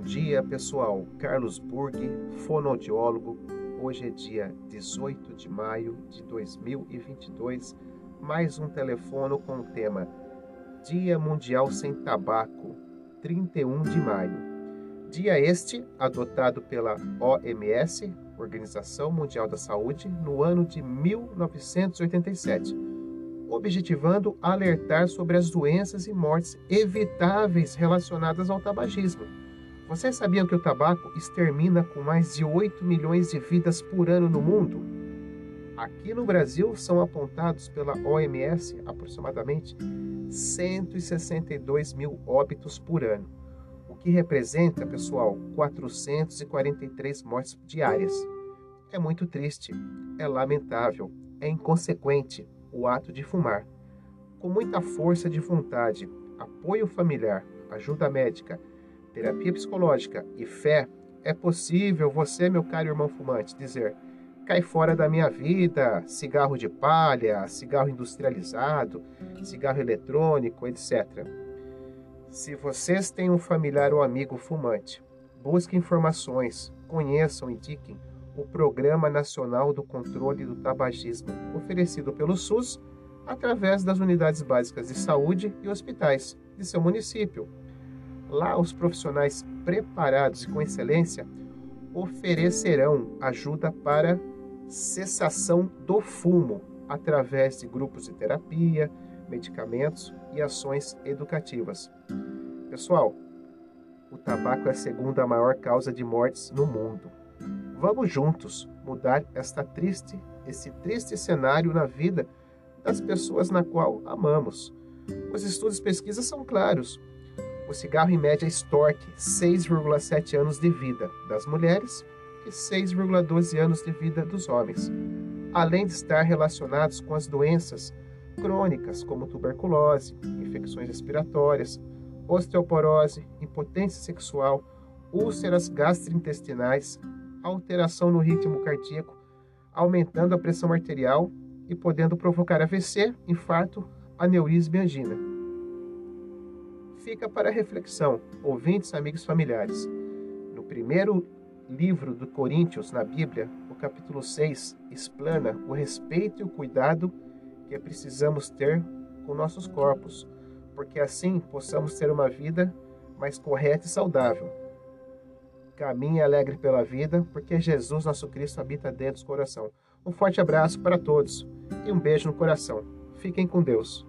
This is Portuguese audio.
dia, pessoal. Carlos Burg, fonoaudiólogo. Hoje é dia 18 de maio de 2022. Mais um telefono com o tema Dia Mundial Sem Tabaco, 31 de maio. Dia este adotado pela OMS, Organização Mundial da Saúde, no ano de 1987, objetivando alertar sobre as doenças e mortes evitáveis relacionadas ao tabagismo. Vocês sabiam que o tabaco extermina com mais de 8 milhões de vidas por ano no mundo? Aqui no Brasil são apontados pela OMS aproximadamente 162 mil óbitos por ano, o que representa, pessoal, 443 mortes diárias. É muito triste, é lamentável, é inconsequente o ato de fumar. Com muita força de vontade, apoio familiar, ajuda médica, terapia psicológica e fé, é possível você, meu caro irmão fumante, dizer: cai fora da minha vida, cigarro de palha, cigarro industrializado, cigarro eletrônico, etc. Se vocês têm um familiar ou amigo fumante, busquem informações, conheçam, indiquem o Programa Nacional do Controle do Tabagismo, oferecido pelo SUS através das unidades básicas de saúde e hospitais de seu município. Lá, os profissionais preparados e com excelência oferecerão ajuda para cessação do fumo através de grupos de terapia, medicamentos e ações educativas. Pessoal, o tabaco é a segunda maior causa de mortes no mundo. Vamos juntos mudar esta triste, esse triste cenário na vida das pessoas na qual amamos. Os estudos e pesquisas são claros. O cigarro em média extorque 6,7 anos de vida das mulheres e 6,12 anos de vida dos homens, além de estar relacionados com as doenças crônicas como tuberculose, infecções respiratórias, osteoporose, impotência sexual, úlceras gastrointestinais, alteração no ritmo cardíaco, aumentando a pressão arterial e podendo provocar AVC, infarto, aneurisma e angina. Fica para reflexão, ouvintes, amigos familiares. No primeiro livro do Coríntios, na Bíblia, o capítulo 6, explana o respeito e o cuidado que precisamos ter com nossos corpos, porque assim possamos ter uma vida mais correta e saudável. Caminhe alegre pela vida, porque Jesus, nosso Cristo, habita dentro do coração. Um forte abraço para todos e um beijo no coração. Fiquem com Deus.